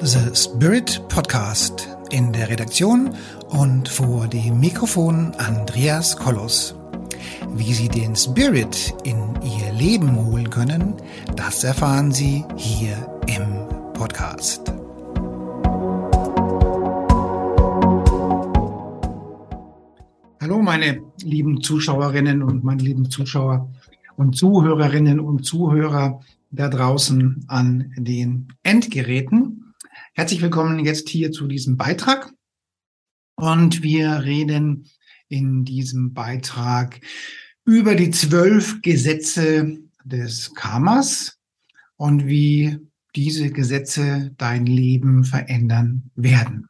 The Spirit Podcast in der Redaktion und vor dem Mikrofon Andreas Kollos. Wie Sie den Spirit in Ihr Leben holen können, das erfahren Sie hier im Podcast. Hallo meine lieben Zuschauerinnen und meine lieben Zuschauer und Zuhörerinnen und Zuhörer da draußen an den Endgeräten. Herzlich willkommen jetzt hier zu diesem Beitrag. Und wir reden in diesem Beitrag über die zwölf Gesetze des Karmas und wie diese Gesetze dein Leben verändern werden.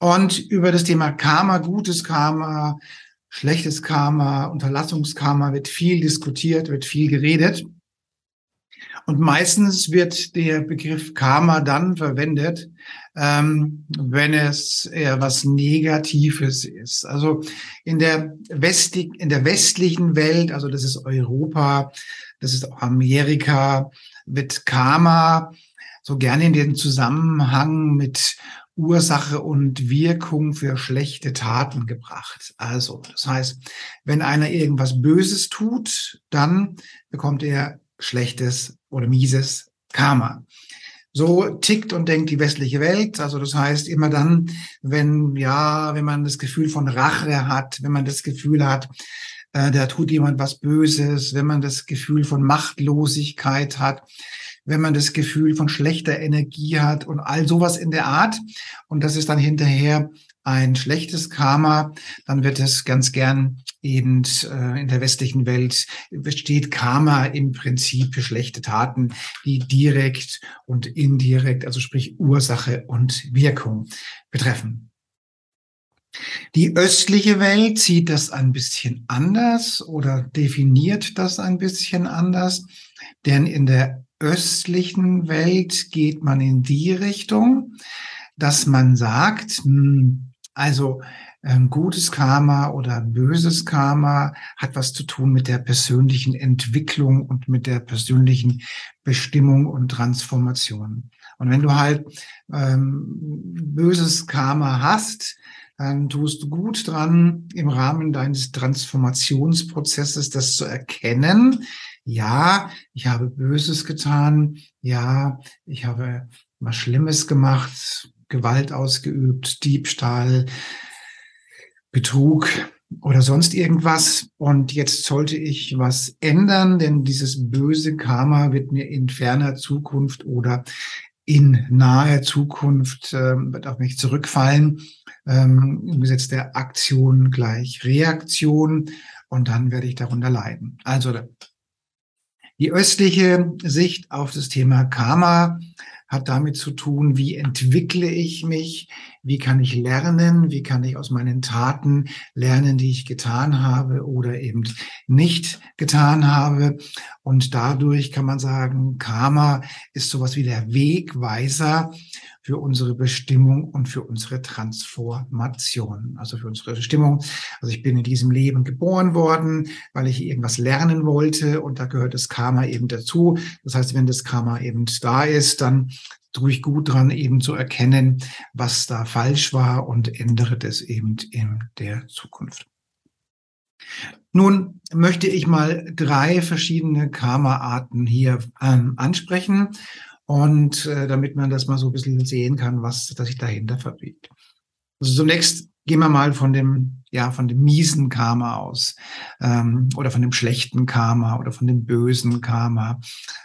Und über das Thema Karma, gutes Karma, schlechtes Karma, Unterlassungskarma wird viel diskutiert, wird viel geredet. Und meistens wird der Begriff Karma dann verwendet, ähm, wenn es eher was Negatives ist. Also in der, Westig, in der westlichen Welt, also das ist Europa, das ist auch Amerika, wird Karma so gerne in den Zusammenhang mit Ursache und Wirkung für schlechte Taten gebracht. Also, das heißt, wenn einer irgendwas Böses tut, dann bekommt er schlechtes oder mieses Karma. So tickt und denkt die westliche Welt. Also das heißt, immer dann, wenn, ja, wenn man das Gefühl von Rache hat, wenn man das Gefühl hat, äh, da tut jemand was Böses, wenn man das Gefühl von Machtlosigkeit hat, wenn man das Gefühl von schlechter Energie hat und all sowas in der Art. Und das ist dann hinterher ein schlechtes Karma, dann wird es ganz gern eben äh, in der westlichen Welt besteht Karma im Prinzip für schlechte Taten, die direkt und indirekt, also sprich Ursache und Wirkung betreffen. Die östliche Welt sieht das ein bisschen anders oder definiert das ein bisschen anders, denn in der östlichen Welt geht man in die Richtung, dass man sagt, hm, also ähm, gutes Karma oder böses Karma hat was zu tun mit der persönlichen Entwicklung und mit der persönlichen Bestimmung und Transformation. Und wenn du halt ähm, böses Karma hast, dann tust du gut dran, im Rahmen deines Transformationsprozesses das zu erkennen. Ja, ich habe Böses getan. Ja, ich habe was Schlimmes gemacht. Gewalt ausgeübt, Diebstahl, Betrug oder sonst irgendwas. Und jetzt sollte ich was ändern, denn dieses böse Karma wird mir in ferner Zukunft oder in naher Zukunft äh, wird auf mich zurückfallen. Ähm, Im Gesetz der Aktion gleich Reaktion und dann werde ich darunter leiden. Also die östliche Sicht auf das Thema Karma hat damit zu tun, wie entwickle ich mich, wie kann ich lernen, wie kann ich aus meinen Taten lernen, die ich getan habe oder eben nicht getan habe. Und dadurch kann man sagen, Karma ist sowas wie der Wegweiser für unsere Bestimmung und für unsere Transformation. Also für unsere Bestimmung. Also ich bin in diesem Leben geboren worden, weil ich irgendwas lernen wollte und da gehört das Karma eben dazu. Das heißt, wenn das Karma eben da ist, dann tue ich gut dran, eben zu erkennen, was da falsch war und ändere das eben in der Zukunft. Nun möchte ich mal drei verschiedene Karma-Arten hier ähm, ansprechen und äh, damit man das mal so ein bisschen sehen kann, was sich dahinter verbirgt. Also zunächst gehen wir mal von dem, ja, von dem miesen Karma aus ähm, oder von dem schlechten Karma oder von dem bösen Karma.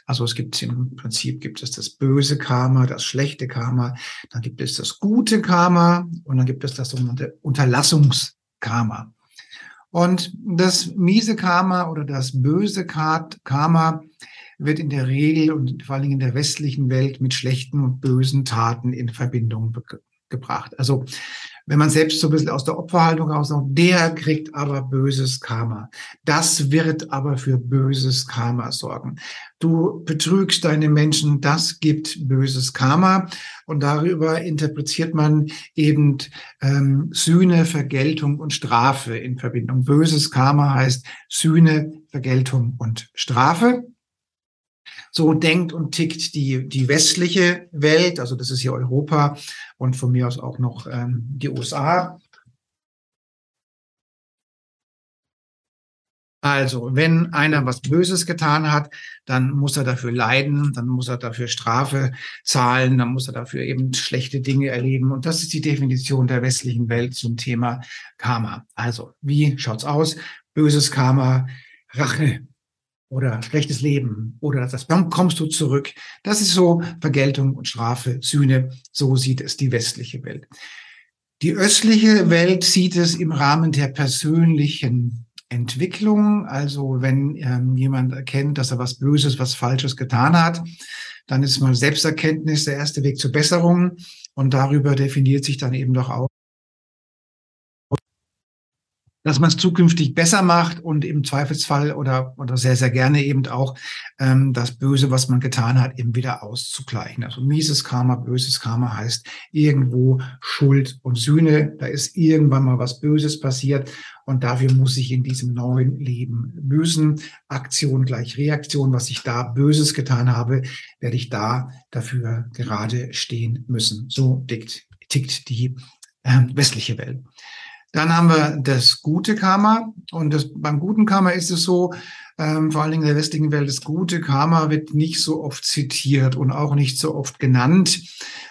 Also es gibt im Prinzip gibt es das böse Karma, das schlechte Karma, dann gibt es das gute Karma und dann gibt es das sogenannte Unterlassungskarma. Und das miese Karma oder das böse Karma wird in der Regel und vor allen Dingen in der westlichen Welt mit schlechten und bösen Taten in Verbindung gebracht. Also wenn man selbst so ein bisschen aus der Opferhaltung raussagt, der kriegt aber böses Karma. Das wird aber für böses Karma sorgen. Du betrügst deine Menschen, das gibt böses Karma. Und darüber interpretiert man eben ähm, Sühne, Vergeltung und Strafe in Verbindung. Böses Karma heißt Sühne, Vergeltung und Strafe. So denkt und tickt die, die westliche Welt, also das ist hier Europa und von mir aus auch noch ähm, die USA. Also, wenn einer was Böses getan hat, dann muss er dafür leiden, dann muss er dafür Strafe zahlen, dann muss er dafür eben schlechte Dinge erleben. Und das ist die Definition der westlichen Welt zum Thema Karma. Also, wie schaut's aus? Böses Karma, Rache oder schlechtes Leben oder das kommst du zurück. Das ist so Vergeltung und Strafe, Sühne. So sieht es die westliche Welt. Die östliche Welt sieht es im Rahmen der persönlichen Entwicklung. Also wenn ähm, jemand erkennt, dass er was Böses, was Falsches getan hat, dann ist mal Selbsterkenntnis der erste Weg zur Besserung. Und darüber definiert sich dann eben doch auch dass man es zukünftig besser macht und im Zweifelsfall oder, oder sehr, sehr gerne eben auch ähm, das Böse, was man getan hat, eben wieder auszugleichen. Also mieses Karma, böses Karma heißt irgendwo Schuld und Sühne. Da ist irgendwann mal was Böses passiert und dafür muss ich in diesem neuen Leben büßen. Aktion gleich Reaktion. Was ich da Böses getan habe, werde ich da dafür gerade stehen müssen. So tickt, tickt die äh, westliche Welt. Dann haben wir das gute Karma. Und das, beim guten Karma ist es so, ähm, vor allen Dingen in der westlichen Welt, das gute Karma wird nicht so oft zitiert und auch nicht so oft genannt,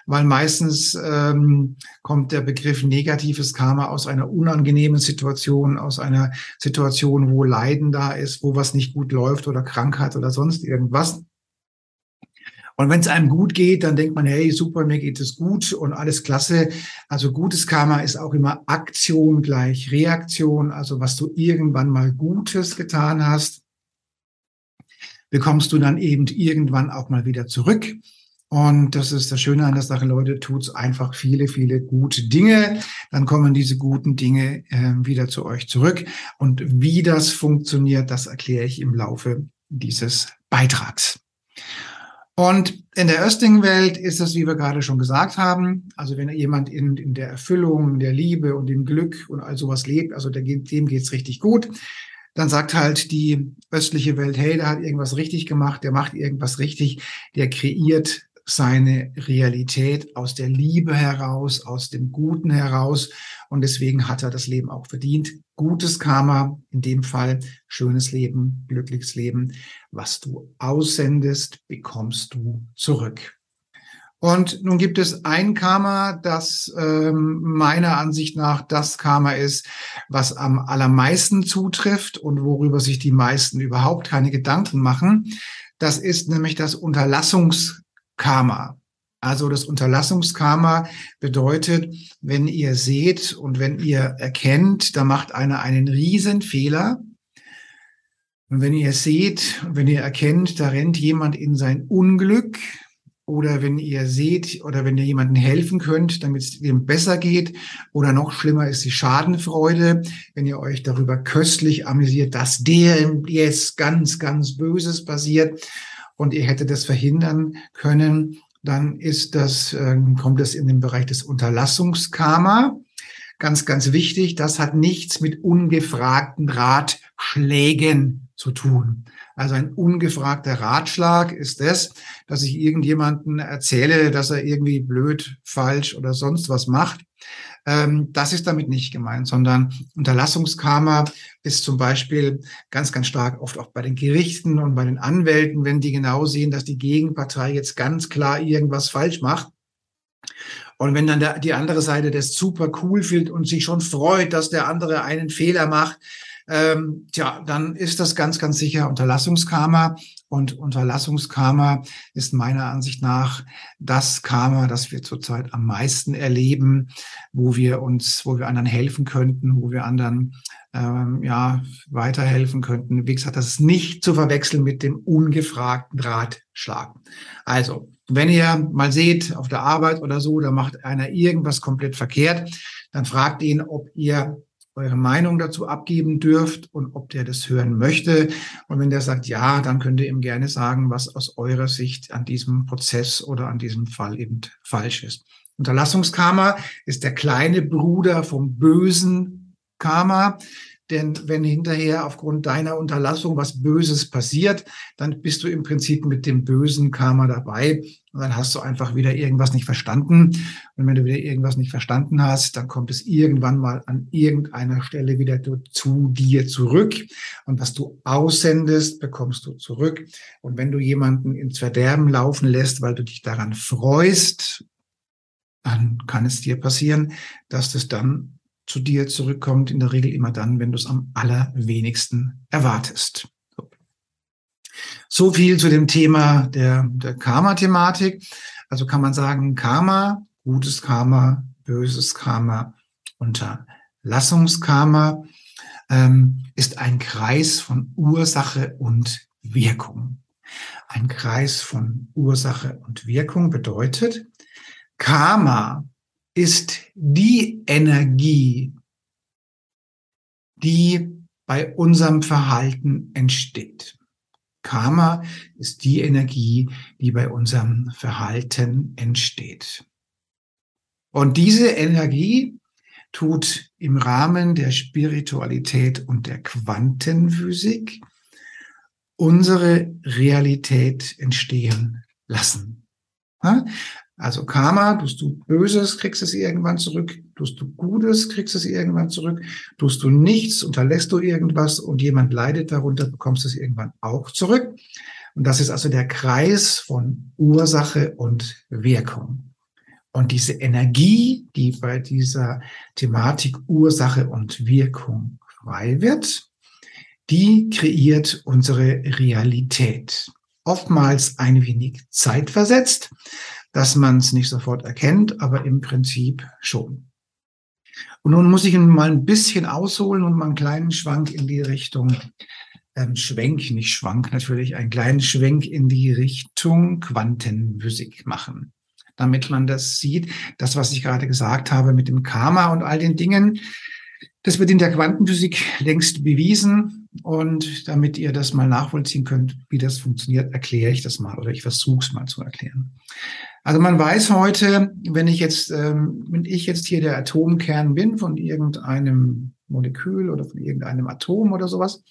weil meistens ähm, kommt der Begriff negatives Karma aus einer unangenehmen Situation, aus einer Situation, wo Leiden da ist, wo was nicht gut läuft oder Krankheit oder sonst irgendwas. Und wenn es einem gut geht, dann denkt man, hey, super, mir geht es gut und alles klasse. Also gutes Karma ist auch immer Aktion gleich Reaktion. Also was du irgendwann mal Gutes getan hast, bekommst du dann eben irgendwann auch mal wieder zurück. Und das ist das Schöne an der Sache, Leute, tut's einfach viele, viele gute Dinge. Dann kommen diese guten Dinge äh, wieder zu euch zurück. Und wie das funktioniert, das erkläre ich im Laufe dieses Beitrags. Und in der östlichen Welt ist es, wie wir gerade schon gesagt haben, also wenn jemand in, in der Erfüllung, der Liebe und dem Glück und all sowas lebt, also der, dem geht's richtig gut, dann sagt halt die östliche Welt, hey, der hat irgendwas richtig gemacht, der macht irgendwas richtig, der kreiert seine Realität aus der Liebe heraus, aus dem Guten heraus. Und deswegen hat er das Leben auch verdient. Gutes Karma, in dem Fall schönes Leben, glückliches Leben. Was du aussendest, bekommst du zurück. Und nun gibt es ein Karma, das ähm, meiner Ansicht nach das Karma ist, was am allermeisten zutrifft und worüber sich die meisten überhaupt keine Gedanken machen. Das ist nämlich das Unterlassungs Karma. Also das Unterlassungskarma bedeutet, wenn ihr seht und wenn ihr erkennt, da macht einer einen riesen Fehler. Und wenn ihr seht, wenn ihr erkennt, da rennt jemand in sein Unglück, oder wenn ihr seht oder wenn ihr jemandem helfen könnt, damit es ihm besser geht, oder noch schlimmer ist die Schadenfreude, wenn ihr euch darüber köstlich amüsiert, dass der jetzt ganz, ganz Böses passiert und ihr hättet das verhindern können, dann ist das, äh, kommt das in den Bereich des Unterlassungskarma. Ganz, ganz wichtig, das hat nichts mit ungefragten Ratschlägen zu tun. Also ein ungefragter Ratschlag ist das, dass ich irgendjemanden erzähle, dass er irgendwie blöd, falsch oder sonst was macht. Ähm, das ist damit nicht gemeint, sondern Unterlassungskarma ist zum Beispiel ganz, ganz stark oft auch bei den Gerichten und bei den Anwälten, wenn die genau sehen, dass die Gegenpartei jetzt ganz klar irgendwas falsch macht. Und wenn dann der, die andere Seite das super cool fühlt und sich schon freut, dass der andere einen Fehler macht, ähm, tja, dann ist das ganz, ganz sicher Unterlassungskarma. Und Unterlassungskarma ist meiner Ansicht nach das Karma, das wir zurzeit am meisten erleben, wo wir uns, wo wir anderen helfen könnten, wo wir anderen ähm, ja weiterhelfen könnten. Wie gesagt, das ist nicht zu verwechseln mit dem ungefragten Ratschlag. Also, wenn ihr mal seht auf der Arbeit oder so, da macht einer irgendwas komplett verkehrt, dann fragt ihn, ob ihr eure Meinung dazu abgeben dürft und ob der das hören möchte. Und wenn der sagt ja, dann könnt ihr ihm gerne sagen, was aus eurer Sicht an diesem Prozess oder an diesem Fall eben falsch ist. Unterlassungskarma ist der kleine Bruder vom bösen Karma. Denn wenn hinterher aufgrund deiner Unterlassung was Böses passiert, dann bist du im Prinzip mit dem bösen Karma dabei und dann hast du einfach wieder irgendwas nicht verstanden. Und wenn du wieder irgendwas nicht verstanden hast, dann kommt es irgendwann mal an irgendeiner Stelle wieder zu dir zurück. Und was du aussendest, bekommst du zurück. Und wenn du jemanden ins Verderben laufen lässt, weil du dich daran freust, dann kann es dir passieren, dass das dann zu dir zurückkommt, in der Regel immer dann, wenn du es am allerwenigsten erwartest. So viel zu dem Thema der, der Karma-Thematik. Also kann man sagen, Karma, gutes Karma, böses Karma, Unterlassungskarma ähm, ist ein Kreis von Ursache und Wirkung. Ein Kreis von Ursache und Wirkung bedeutet, Karma ist die Energie, die bei unserem Verhalten entsteht. Karma ist die Energie, die bei unserem Verhalten entsteht. Und diese Energie tut im Rahmen der Spiritualität und der Quantenphysik unsere Realität entstehen lassen. Also Karma, tust du Böses, kriegst es irgendwann zurück. Tust du Gutes, kriegst es irgendwann zurück. Tust du nichts, unterlässt du irgendwas und jemand leidet darunter, bekommst es irgendwann auch zurück. Und das ist also der Kreis von Ursache und Wirkung. Und diese Energie, die bei dieser Thematik Ursache und Wirkung frei wird, die kreiert unsere Realität. Oftmals ein wenig zeitversetzt dass man es nicht sofort erkennt, aber im Prinzip schon. Und nun muss ich mal ein bisschen ausholen und mal einen kleinen Schwank in die Richtung, ähm, Schwenk, nicht Schwank natürlich, einen kleinen Schwenk in die Richtung Quantenphysik machen. Damit man das sieht, das, was ich gerade gesagt habe mit dem Karma und all den Dingen, das wird in der Quantenphysik längst bewiesen. Und damit ihr das mal nachvollziehen könnt, wie das funktioniert, erkläre ich das mal oder ich versuche es mal zu erklären. Also man weiß heute, wenn ich jetzt, ähm, wenn ich jetzt hier der Atomkern bin von irgendeinem Molekül oder von irgendeinem Atom oder sowas,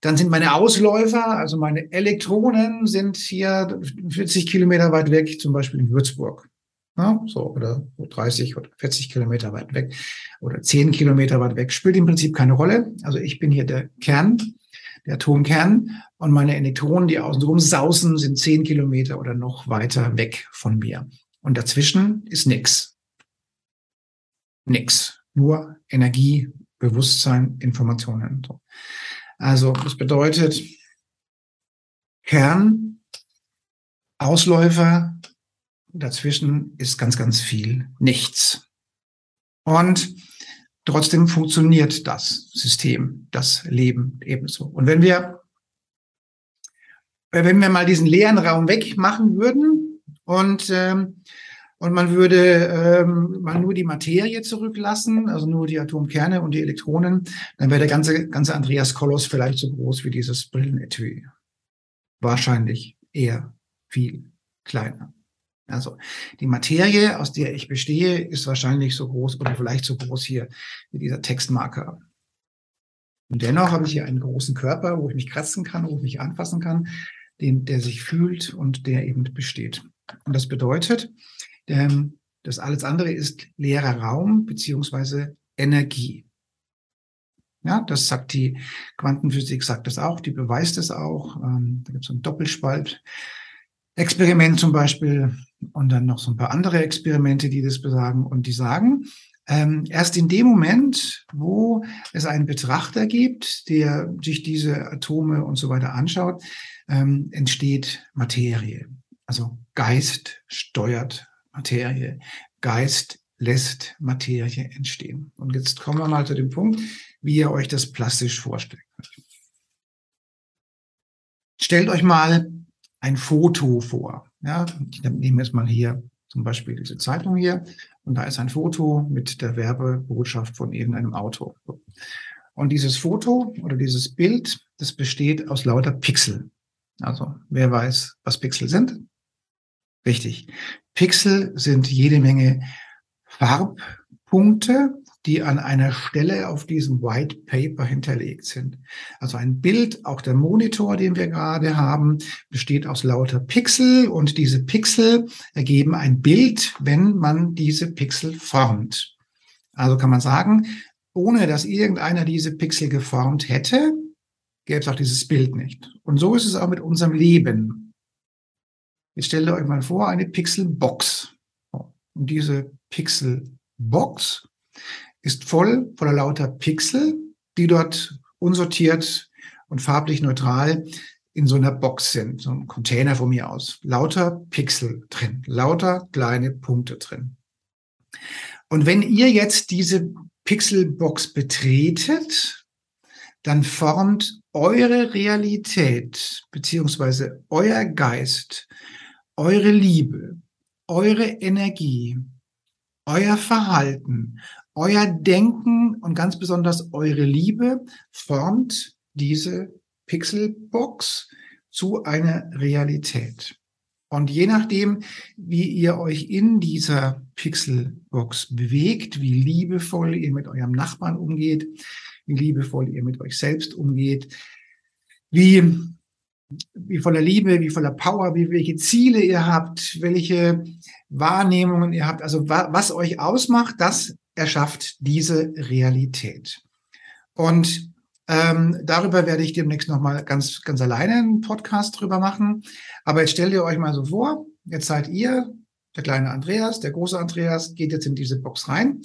dann sind meine Ausläufer, also meine Elektronen, sind hier 40 Kilometer weit weg, zum Beispiel in Würzburg. Ja, so, oder 30 oder 40 Kilometer weit weg oder 10 Kilometer weit weg, spielt im Prinzip keine Rolle. Also ich bin hier der Kern der Atomkern und meine Elektronen, die außenrum sausen, sind zehn Kilometer oder noch weiter weg von mir. Und dazwischen ist nix. Nix. Nur Energie, Bewusstsein, Informationen. Also, das bedeutet Kern, Ausläufer, dazwischen ist ganz, ganz viel nichts. Und Trotzdem funktioniert das System, das Leben ebenso. Und wenn wir, wenn wir mal diesen leeren Raum wegmachen würden und, ähm, und man würde ähm, mal nur die Materie zurücklassen, also nur die Atomkerne und die Elektronen, dann wäre der ganze, ganze Andreas Kollos vielleicht so groß wie dieses Brillenetui. Wahrscheinlich eher viel kleiner. Also die Materie, aus der ich bestehe, ist wahrscheinlich so groß oder vielleicht so groß hier wie dieser Textmarker. Und dennoch habe ich hier einen großen Körper, wo ich mich kratzen kann, wo ich mich anfassen kann, den, der sich fühlt und der eben besteht. Und das bedeutet, ähm, das alles andere ist leerer Raum beziehungsweise Energie. Ja, das sagt die Quantenphysik, sagt das auch, die beweist es auch. Ähm, da gibt es so einen Doppelspalt. Experiment zum Beispiel und dann noch so ein paar andere Experimente, die das besagen und die sagen, ähm, erst in dem Moment, wo es einen Betrachter gibt, der sich diese Atome und so weiter anschaut, ähm, entsteht Materie. Also Geist steuert Materie. Geist lässt Materie entstehen. Und jetzt kommen wir mal zu dem Punkt, wie ihr euch das plastisch vorstellt. Stellt euch mal ein Foto vor. Ja, ich nehme jetzt mal hier zum Beispiel diese Zeitung hier und da ist ein Foto mit der Werbebotschaft von irgendeinem Auto. Und dieses Foto oder dieses Bild, das besteht aus lauter Pixel. Also wer weiß, was Pixel sind? Richtig. Pixel sind jede Menge Farbpunkte, die an einer Stelle auf diesem White Paper hinterlegt sind. Also ein Bild, auch der Monitor, den wir gerade haben, besteht aus lauter Pixel und diese Pixel ergeben ein Bild, wenn man diese Pixel formt. Also kann man sagen, ohne dass irgendeiner diese Pixel geformt hätte, gäbe es auch dieses Bild nicht. Und so ist es auch mit unserem Leben. Jetzt stellt euch mal vor, eine Pixelbox. Und diese Pixelbox ist voll voller lauter Pixel, die dort unsortiert und farblich neutral in so einer Box sind, so ein Container von mir aus. Lauter Pixel drin, lauter kleine Punkte drin. Und wenn ihr jetzt diese Pixelbox betretet, dann formt eure Realität beziehungsweise euer Geist, eure Liebe, eure Energie, euer Verhalten, euer Denken und ganz besonders eure Liebe formt diese Pixelbox zu einer Realität. Und je nachdem, wie ihr euch in dieser Pixelbox bewegt, wie liebevoll ihr mit eurem Nachbarn umgeht, wie liebevoll ihr mit euch selbst umgeht, wie, wie voller Liebe, wie voller Power, wie welche Ziele ihr habt, welche Wahrnehmungen ihr habt, also wa was euch ausmacht, das erschafft diese Realität. Und ähm, darüber werde ich demnächst nochmal ganz, ganz alleine einen Podcast drüber machen. Aber jetzt stellt ihr euch mal so vor, jetzt seid ihr, der kleine Andreas, der große Andreas, geht jetzt in diese Box rein.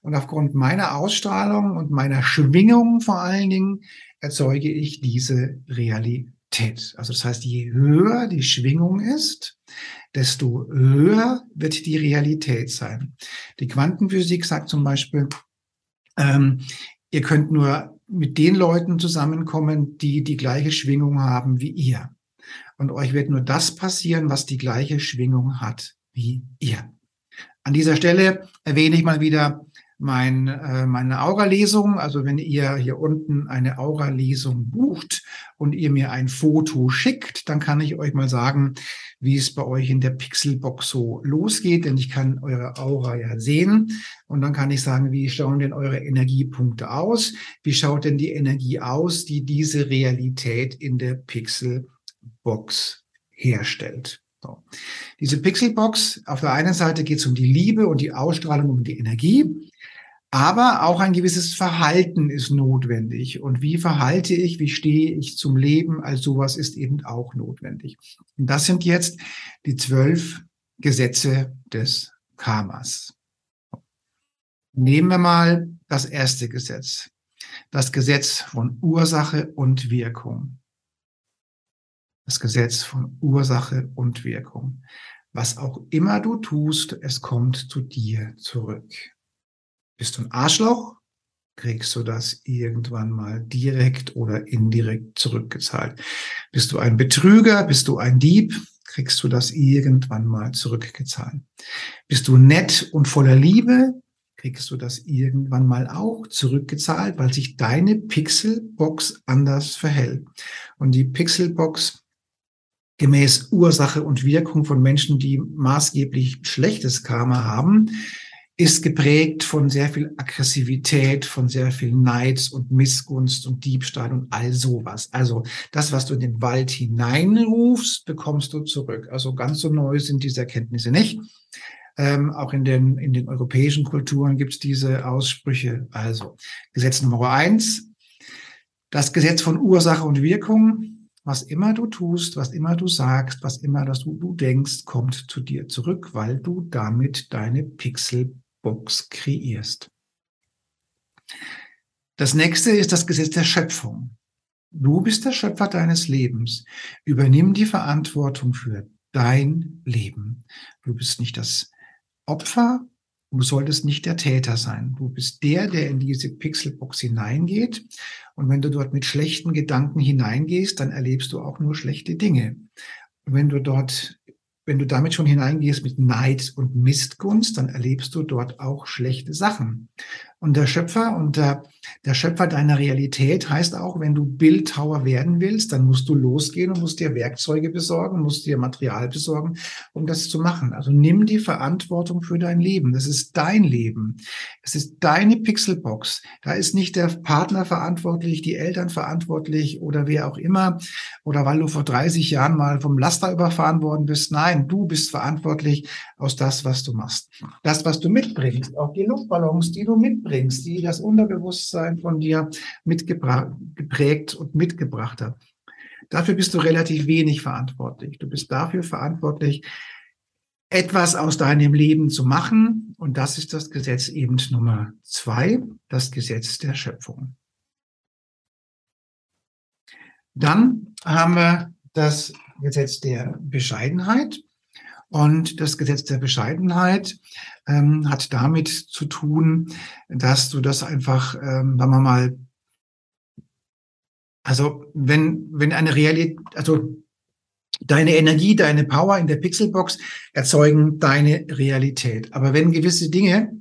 Und aufgrund meiner Ausstrahlung und meiner Schwingung vor allen Dingen erzeuge ich diese Realität. Also das heißt, je höher die Schwingung ist, desto höher wird die Realität sein. Die Quantenphysik sagt zum Beispiel, ähm, ihr könnt nur mit den Leuten zusammenkommen, die die gleiche Schwingung haben wie ihr. Und euch wird nur das passieren, was die gleiche Schwingung hat wie ihr. An dieser Stelle erwähne ich mal wieder mein, äh, meine Aura-Lesung. Also wenn ihr hier unten eine Aura-Lesung bucht und ihr mir ein Foto schickt, dann kann ich euch mal sagen, wie es bei euch in der Pixelbox so losgeht, denn ich kann eure Aura ja sehen und dann kann ich sagen, wie schauen denn eure Energiepunkte aus? Wie schaut denn die Energie aus, die diese Realität in der Pixelbox herstellt? So. Diese Pixelbox, auf der einen Seite geht es um die Liebe und die Ausstrahlung um die Energie. Aber auch ein gewisses Verhalten ist notwendig. Und wie verhalte ich, wie stehe ich zum Leben als sowas ist eben auch notwendig. Und das sind jetzt die zwölf Gesetze des Karmas. Nehmen wir mal das erste Gesetz. Das Gesetz von Ursache und Wirkung. Das Gesetz von Ursache und Wirkung. Was auch immer du tust, es kommt zu dir zurück. Bist du ein Arschloch? Kriegst du das irgendwann mal direkt oder indirekt zurückgezahlt? Bist du ein Betrüger? Bist du ein Dieb? Kriegst du das irgendwann mal zurückgezahlt? Bist du nett und voller Liebe? Kriegst du das irgendwann mal auch zurückgezahlt, weil sich deine Pixelbox anders verhält. Und die Pixelbox gemäß Ursache und Wirkung von Menschen, die maßgeblich schlechtes Karma haben, ist geprägt von sehr viel Aggressivität, von sehr viel Neid und Missgunst und Diebstahl und all sowas. Also das, was du in den Wald hineinrufst, bekommst du zurück. Also ganz so neu sind diese Erkenntnisse nicht. Ähm, auch in den, in den europäischen Kulturen gibt es diese Aussprüche. Also Gesetz Nummer eins, das Gesetz von Ursache und Wirkung. Was immer du tust, was immer du sagst, was immer das du, du denkst, kommt zu dir zurück, weil du damit deine Pixel Box kreierst. Das nächste ist das Gesetz der Schöpfung. Du bist der Schöpfer deines Lebens. Übernimm die Verantwortung für dein Leben. Du bist nicht das Opfer, du solltest nicht der Täter sein. Du bist der, der in diese Pixelbox hineingeht. Und wenn du dort mit schlechten Gedanken hineingehst, dann erlebst du auch nur schlechte Dinge. Und wenn du dort wenn du damit schon hineingehst mit Neid und Mistgunst, dann erlebst du dort auch schlechte Sachen. Und der Schöpfer und der, der Schöpfer deiner Realität heißt auch, wenn du Bildhauer werden willst, dann musst du losgehen und musst dir Werkzeuge besorgen, musst dir Material besorgen, um das zu machen. Also nimm die Verantwortung für dein Leben. Das ist dein Leben. Es ist deine Pixelbox. Da ist nicht der Partner verantwortlich, die Eltern verantwortlich oder wer auch immer. Oder weil du vor 30 Jahren mal vom Laster überfahren worden bist. Nein, du bist verantwortlich aus das, was du machst. Das, was du mitbringst, auch die Luftballons, die du mitbringst mitbringst, die das Unterbewusstsein von dir mitgeprägt und mitgebracht hat. Dafür bist du relativ wenig verantwortlich. Du bist dafür verantwortlich, etwas aus deinem Leben zu machen. Und das ist das Gesetz eben Nummer zwei, das Gesetz der Schöpfung. Dann haben wir das Gesetz der Bescheidenheit. Und das Gesetz der Bescheidenheit ähm, hat damit zu tun, dass du das einfach, ähm, sagen wir mal, also wenn, wenn eine Realität, also deine Energie, deine Power in der Pixelbox erzeugen deine Realität. Aber wenn gewisse Dinge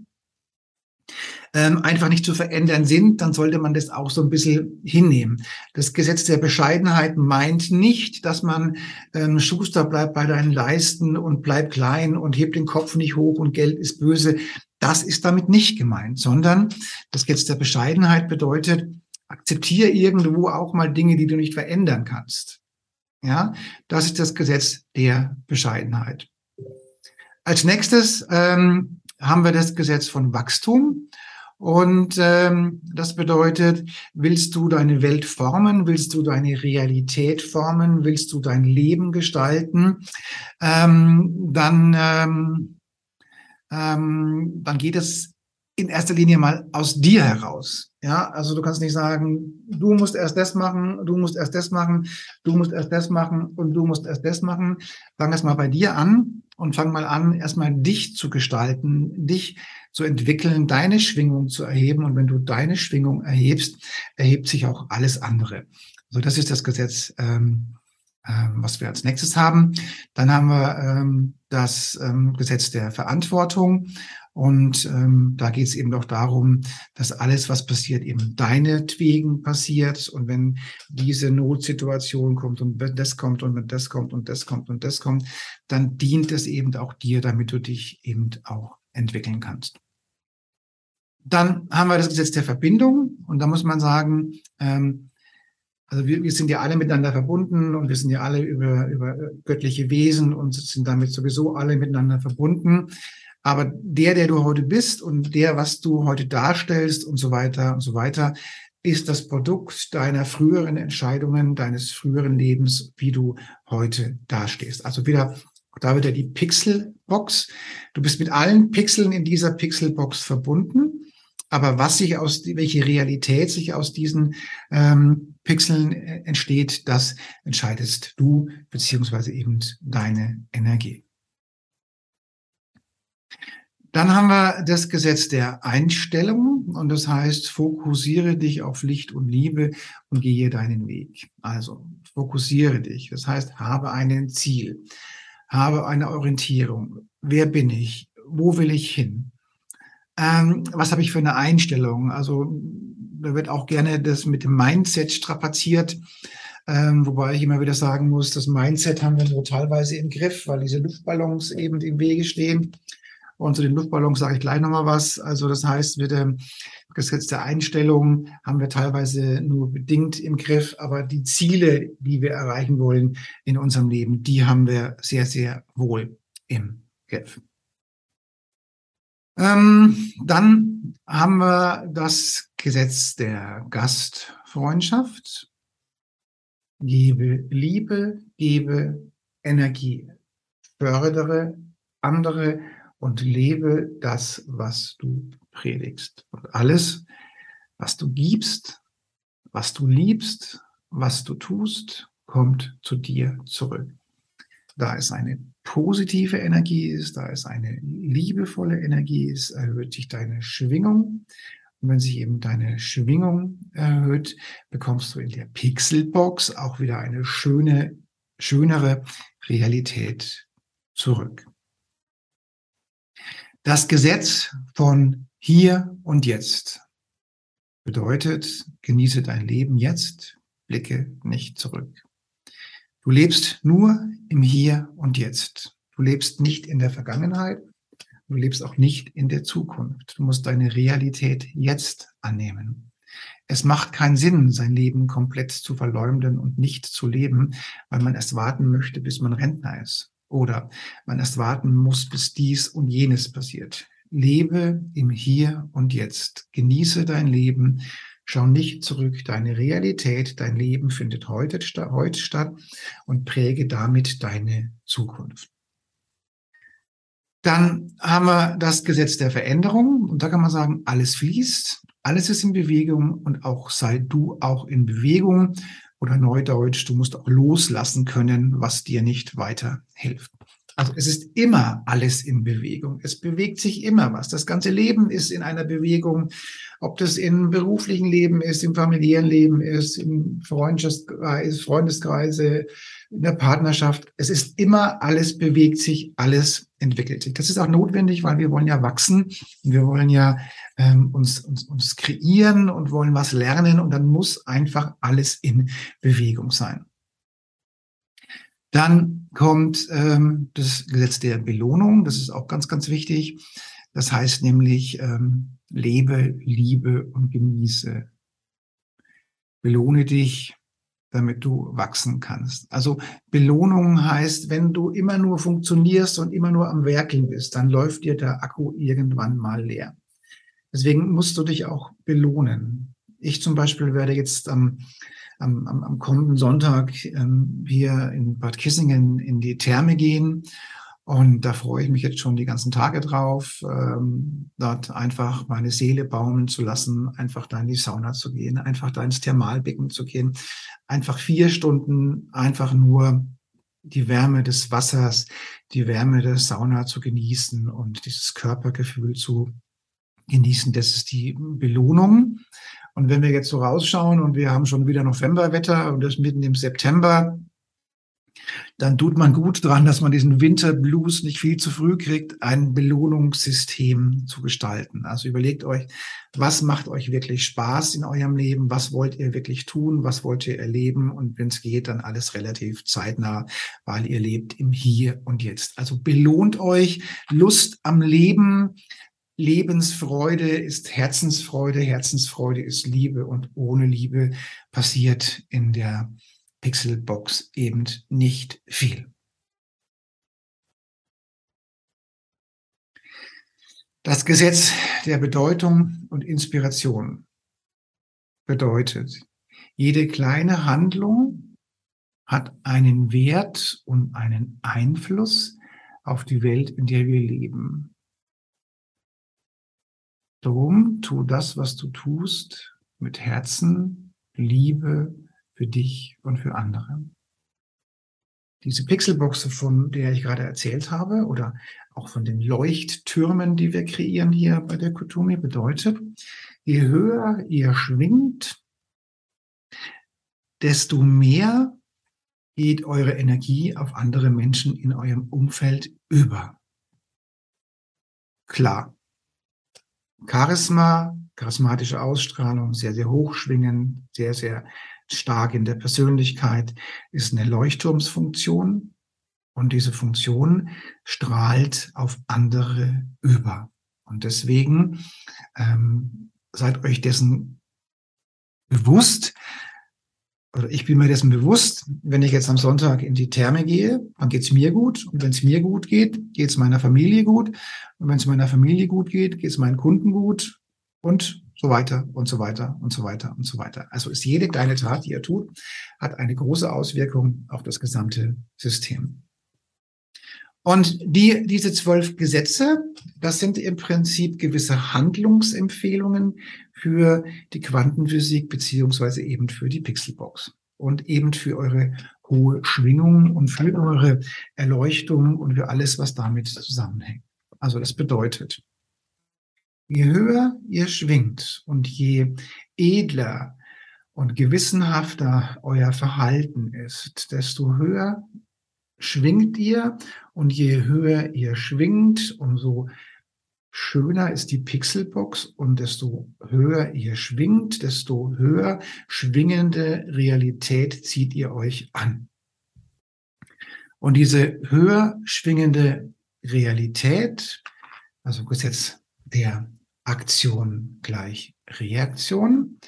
ähm, einfach nicht zu verändern sind, dann sollte man das auch so ein bisschen hinnehmen. Das Gesetz der Bescheidenheit meint nicht, dass man ähm, Schuster bleibt bei deinen Leisten und bleibt klein und hebt den Kopf nicht hoch und Geld ist böse. Das ist damit nicht gemeint, sondern das Gesetz der Bescheidenheit bedeutet, akzeptiere irgendwo auch mal Dinge, die du nicht verändern kannst. Ja, das ist das Gesetz der Bescheidenheit. Als nächstes ähm, haben wir das Gesetz von Wachstum. Und ähm, das bedeutet, willst du deine Welt formen, willst du deine Realität formen, willst du dein Leben gestalten, ähm, dann, ähm, ähm, dann geht es in erster Linie mal aus dir heraus. Ja, also du kannst nicht sagen, du musst erst das machen, du musst erst das machen, du musst erst das machen und du musst erst das machen. Fang erst mal bei dir an und fang mal an, erstmal dich zu gestalten, dich zu entwickeln, deine Schwingung zu erheben. Und wenn du deine Schwingung erhebst, erhebt sich auch alles andere. So, das ist das Gesetz, ähm, ähm, was wir als nächstes haben. Dann haben wir ähm, das ähm, Gesetz der Verantwortung. Und ähm, da geht es eben doch darum, dass alles, was passiert, eben deinetwegen passiert. Und wenn diese Notsituation kommt und wenn das kommt und wenn das kommt und das kommt und das kommt, dann dient es eben auch dir, damit du dich eben auch entwickeln kannst. Dann haben wir das Gesetz der Verbindung und da muss man sagen, ähm, also wir, wir sind ja alle miteinander verbunden und wir sind ja alle über, über göttliche Wesen und sind damit sowieso alle miteinander verbunden. Aber der, der du heute bist und der, was du heute darstellst und so weiter und so weiter, ist das Produkt deiner früheren Entscheidungen, deines früheren Lebens, wie du heute dastehst. Also wieder, da wieder die Pixelbox. Du bist mit allen Pixeln in dieser Pixelbox verbunden. Aber was sich aus, welche Realität sich aus diesen ähm, Pixeln äh, entsteht, das entscheidest du, beziehungsweise eben deine Energie. Dann haben wir das Gesetz der Einstellung und das heißt, fokussiere dich auf Licht und Liebe und gehe deinen Weg. Also fokussiere dich. Das heißt, habe ein Ziel, habe eine Orientierung. Wer bin ich? Wo will ich hin? Ähm, was habe ich für eine Einstellung? Also da wird auch gerne das mit dem Mindset strapaziert. Ähm, wobei ich immer wieder sagen muss, das Mindset haben wir so teilweise im Griff, weil diese Luftballons eben im Wege stehen. Und zu den Luftballons sage ich gleich nochmal was. Also das heißt, mit dem Gesetz der Einstellung haben wir teilweise nur bedingt im Griff, aber die Ziele, die wir erreichen wollen in unserem Leben, die haben wir sehr, sehr wohl im Griff. Ähm, dann haben wir das Gesetz der Gastfreundschaft. Gebe Liebe, gebe Energie, fördere andere und lebe das, was du predigst. Und alles, was du gibst, was du liebst, was du tust, kommt zu dir zurück. Da es eine positive Energie ist, da es eine liebevolle Energie ist, erhöht sich deine Schwingung. Und wenn sich eben deine Schwingung erhöht, bekommst du in der Pixelbox auch wieder eine schöne, schönere Realität zurück. Das Gesetz von hier und jetzt bedeutet, genieße dein Leben jetzt, blicke nicht zurück. Du lebst nur im Hier und Jetzt. Du lebst nicht in der Vergangenheit. Du lebst auch nicht in der Zukunft. Du musst deine Realität jetzt annehmen. Es macht keinen Sinn, sein Leben komplett zu verleumden und nicht zu leben, weil man erst warten möchte, bis man Rentner ist. Oder man erst warten muss, bis dies und jenes passiert. Lebe im Hier und Jetzt. Genieße dein Leben. Schau nicht zurück. Deine Realität, dein Leben findet heute, heute statt und präge damit deine Zukunft. Dann haben wir das Gesetz der Veränderung und da kann man sagen, alles fließt, alles ist in Bewegung und auch sei du auch in Bewegung oder Neudeutsch, du musst auch loslassen können, was dir nicht weiterhilft. Also es ist immer alles in Bewegung. Es bewegt sich immer was. Das ganze Leben ist in einer Bewegung. Ob das im beruflichen Leben ist, im familiären Leben ist, im Freundeskreis, Freundeskreise, in der Partnerschaft. Es ist immer alles bewegt sich, alles entwickelt sich. Das ist auch notwendig, weil wir wollen ja wachsen. Wir wollen ja ähm, uns, uns, uns kreieren und wollen was lernen. Und dann muss einfach alles in Bewegung sein. Dann kommt ähm, das Gesetz der Belohnung. Das ist auch ganz, ganz wichtig. Das heißt nämlich, ähm, lebe, liebe und genieße. Belohne dich, damit du wachsen kannst. Also Belohnung heißt, wenn du immer nur funktionierst und immer nur am Werkeln bist, dann läuft dir der Akku irgendwann mal leer. Deswegen musst du dich auch belohnen. Ich zum Beispiel werde jetzt am am, am, am kommenden Sonntag ähm, hier in Bad Kissingen in die Therme gehen. Und da freue ich mich jetzt schon die ganzen Tage drauf, ähm, dort einfach meine Seele baumeln zu lassen, einfach da in die Sauna zu gehen, einfach da ins Thermalbecken zu gehen, einfach vier Stunden einfach nur die Wärme des Wassers, die Wärme der Sauna zu genießen und dieses Körpergefühl zu genießen. Das ist die Belohnung. Und wenn wir jetzt so rausschauen und wir haben schon wieder Novemberwetter und das mitten im September, dann tut man gut dran, dass man diesen Winterblues nicht viel zu früh kriegt, ein Belohnungssystem zu gestalten. Also überlegt euch, was macht euch wirklich Spaß in eurem Leben? Was wollt ihr wirklich tun? Was wollt ihr erleben? Und wenn es geht, dann alles relativ zeitnah, weil ihr lebt im Hier und Jetzt. Also belohnt euch Lust am Leben, Lebensfreude ist Herzensfreude, Herzensfreude ist Liebe und ohne Liebe passiert in der Pixelbox eben nicht viel. Das Gesetz der Bedeutung und Inspiration bedeutet, jede kleine Handlung hat einen Wert und einen Einfluss auf die Welt, in der wir leben. Drum, tu das, was du tust, mit Herzen, Liebe für dich und für andere. Diese Pixelbox, von der ich gerade erzählt habe, oder auch von den Leuchttürmen, die wir kreieren hier bei der Kutumi, bedeutet, je höher ihr schwingt, desto mehr geht eure Energie auf andere Menschen in eurem Umfeld über. Klar, Charisma, charismatische Ausstrahlung, sehr, sehr hochschwingend, sehr, sehr stark in der Persönlichkeit, ist eine Leuchtturmsfunktion. Und diese Funktion strahlt auf andere über. Und deswegen ähm, seid euch dessen bewusst, oder ich bin mir dessen bewusst, wenn ich jetzt am Sonntag in die Therme gehe, dann geht's mir gut. Und wenn es mir gut geht, geht's meiner Familie gut. Und wenn es meiner Familie gut geht, geht's meinen Kunden gut und so weiter und so weiter und so weiter und so weiter. Also ist jede kleine Tat, die ihr tut, hat eine große Auswirkung auf das gesamte System. Und die, diese zwölf Gesetze, das sind im Prinzip gewisse Handlungsempfehlungen für die Quantenphysik beziehungsweise eben für die Pixelbox und eben für eure hohe Schwingung und für eure Erleuchtung und für alles, was damit zusammenhängt. Also das bedeutet, je höher ihr schwingt und je edler und gewissenhafter euer Verhalten ist, desto höher schwingt ihr und je höher ihr schwingt, umso schöner ist die Pixelbox und desto höher ihr schwingt, desto höher schwingende Realität zieht ihr euch an. Und diese höher schwingende Realität, also Gesetz der Aktion gleich Reaktion,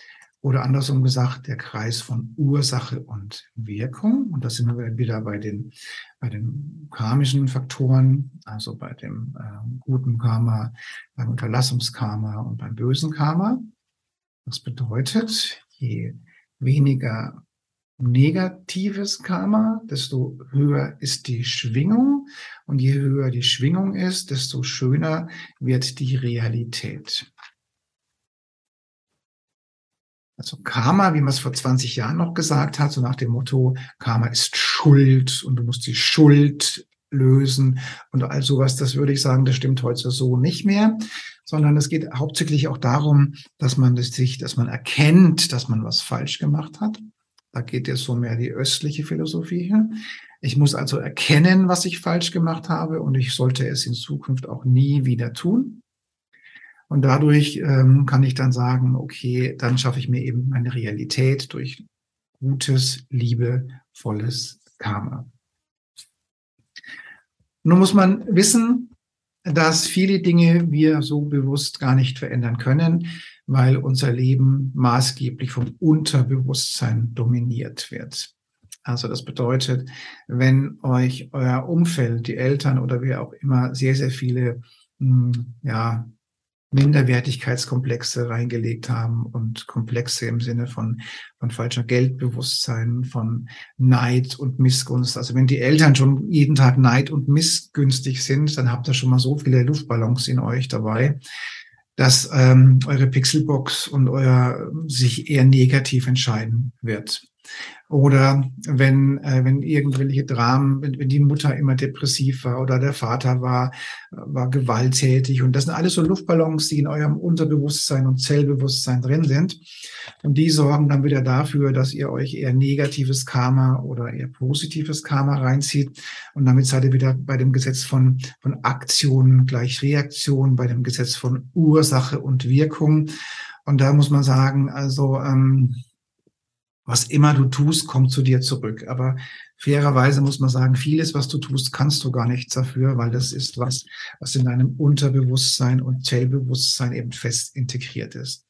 oder andersrum gesagt, der Kreis von Ursache und Wirkung. Und da sind wir wieder bei den, bei den karmischen Faktoren, also bei dem äh, guten Karma, beim Unterlassungskarma und beim bösen Karma. Das bedeutet, je weniger negatives Karma, desto höher ist die Schwingung. Und je höher die Schwingung ist, desto schöner wird die Realität. Also Karma, wie man es vor 20 Jahren noch gesagt hat, so nach dem Motto, Karma ist Schuld und du musst die Schuld lösen und all sowas, das würde ich sagen, das stimmt heute so nicht mehr, sondern es geht hauptsächlich auch darum, dass man sich, dass man erkennt, dass man was falsch gemacht hat. Da geht jetzt so mehr die östliche Philosophie her. Ich muss also erkennen, was ich falsch gemacht habe und ich sollte es in Zukunft auch nie wieder tun. Und dadurch ähm, kann ich dann sagen, okay, dann schaffe ich mir eben meine Realität durch gutes, liebevolles Karma. Nun muss man wissen, dass viele Dinge wir so bewusst gar nicht verändern können, weil unser Leben maßgeblich vom Unterbewusstsein dominiert wird. Also das bedeutet, wenn euch euer Umfeld, die Eltern oder wer auch immer sehr, sehr viele hm, ja, Minderwertigkeitskomplexe reingelegt haben und Komplexe im Sinne von, von falscher Geldbewusstsein, von Neid und Missgunst. Also wenn die Eltern schon jeden Tag Neid und missgünstig sind, dann habt ihr schon mal so viele Luftballons in euch dabei, dass ähm, eure Pixelbox und euer sich eher negativ entscheiden wird. Oder wenn, äh, wenn irgendwelche Dramen, wenn, wenn die Mutter immer depressiv war oder der Vater war, war gewalttätig. Und das sind alles so Luftballons, die in eurem Unterbewusstsein und Zellbewusstsein drin sind. Und die sorgen dann wieder dafür, dass ihr euch eher negatives Karma oder eher positives Karma reinzieht. Und damit seid ihr wieder bei dem Gesetz von, von Aktion gleich Reaktion, bei dem Gesetz von Ursache und Wirkung. Und da muss man sagen, also ähm, was immer du tust, kommt zu dir zurück. Aber fairerweise muss man sagen, vieles, was du tust, kannst du gar nichts dafür, weil das ist was, was in deinem Unterbewusstsein und Zellbewusstsein eben fest integriert ist.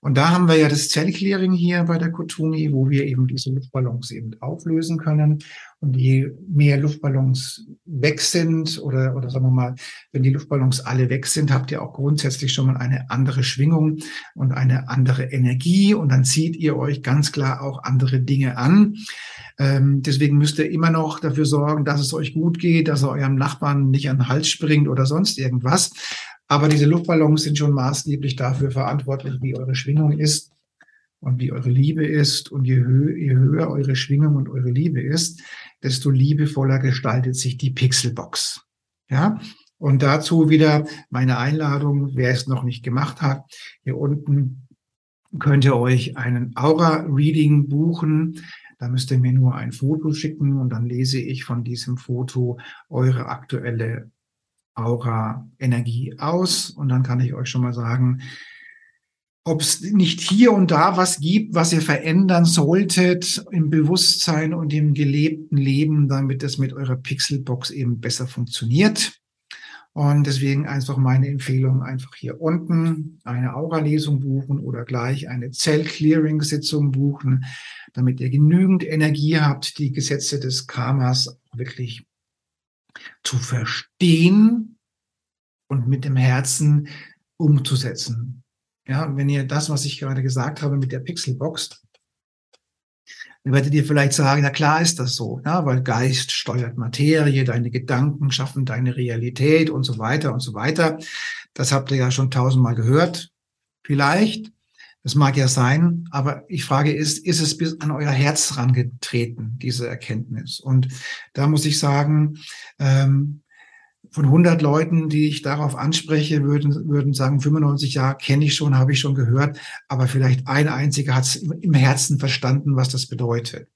Und da haben wir ja das Zellclearing hier bei der Kotumi, wo wir eben diese Luftballons eben auflösen können. Und je mehr Luftballons weg sind oder, oder sagen wir mal, wenn die Luftballons alle weg sind, habt ihr auch grundsätzlich schon mal eine andere Schwingung und eine andere Energie. Und dann zieht ihr euch ganz klar auch andere Dinge an. Ähm, deswegen müsst ihr immer noch dafür sorgen, dass es euch gut geht, dass er eurem Nachbarn nicht an den Hals springt oder sonst irgendwas. Aber diese Luftballons sind schon maßgeblich dafür verantwortlich, wie eure Schwingung ist und wie eure Liebe ist. Und je, hö je höher eure Schwingung und eure Liebe ist, desto liebevoller gestaltet sich die Pixelbox. Ja, und dazu wieder meine Einladung, wer es noch nicht gemacht hat. Hier unten könnt ihr euch einen Aura-Reading buchen. Da müsst ihr mir nur ein Foto schicken und dann lese ich von diesem Foto eure aktuelle Aura-Energie aus. Und dann kann ich euch schon mal sagen, ob es nicht hier und da was gibt, was ihr verändern solltet im Bewusstsein und im gelebten Leben, damit es mit eurer Pixelbox eben besser funktioniert. Und deswegen einfach meine Empfehlung, einfach hier unten eine Aura-Lesung buchen oder gleich eine Zell-Clearing-Sitzung buchen, damit ihr genügend Energie habt, die Gesetze des Karmas wirklich zu verstehen und mit dem Herzen umzusetzen. Ja, wenn ihr das, was ich gerade gesagt habe mit der Pixelbox, dann werdet ihr vielleicht sagen, na klar ist das so, ja, weil Geist steuert Materie, deine Gedanken schaffen deine Realität und so weiter und so weiter. Das habt ihr ja schon tausendmal gehört, vielleicht. Das mag ja sein, aber ich frage ist, ist es bis an euer Herz rangetreten, diese Erkenntnis? Und da muss ich sagen, ähm, von 100 Leuten, die ich darauf anspreche, würden, würden sagen, 95 Jahre kenne ich schon, habe ich schon gehört, aber vielleicht ein einziger hat es im Herzen verstanden, was das bedeutet.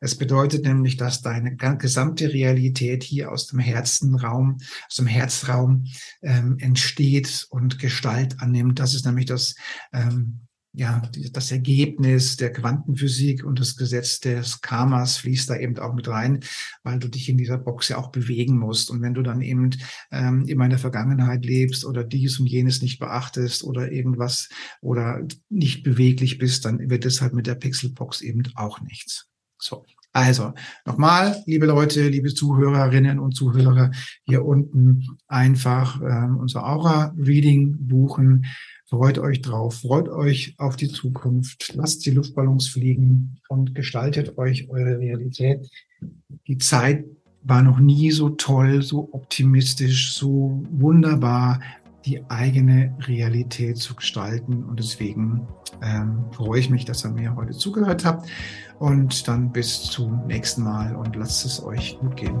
Es bedeutet nämlich, dass deine gesamte Realität hier aus dem Herzenraum, aus dem Herzraum ähm, entsteht und Gestalt annimmt. Das ist nämlich das ähm, ja, das Ergebnis der Quantenphysik und das Gesetz des Karmas fließt da eben auch mit rein, weil du dich in dieser Box ja auch bewegen musst. Und wenn du dann eben ähm, in der Vergangenheit lebst oder dies und jenes nicht beachtest oder irgendwas oder nicht beweglich bist, dann wird es halt mit der Pixelbox eben auch nichts. So. Also, nochmal, liebe Leute, liebe Zuhörerinnen und Zuhörer, hier unten einfach ähm, unser Aura-Reading buchen. Freut euch drauf, freut euch auf die Zukunft, lasst die Luftballons fliegen und gestaltet euch eure Realität. Die Zeit war noch nie so toll, so optimistisch, so wunderbar, die eigene Realität zu gestalten. Und deswegen ähm, freue ich mich, dass ihr mir heute zugehört habt. Und dann bis zum nächsten Mal und lasst es euch gut gehen.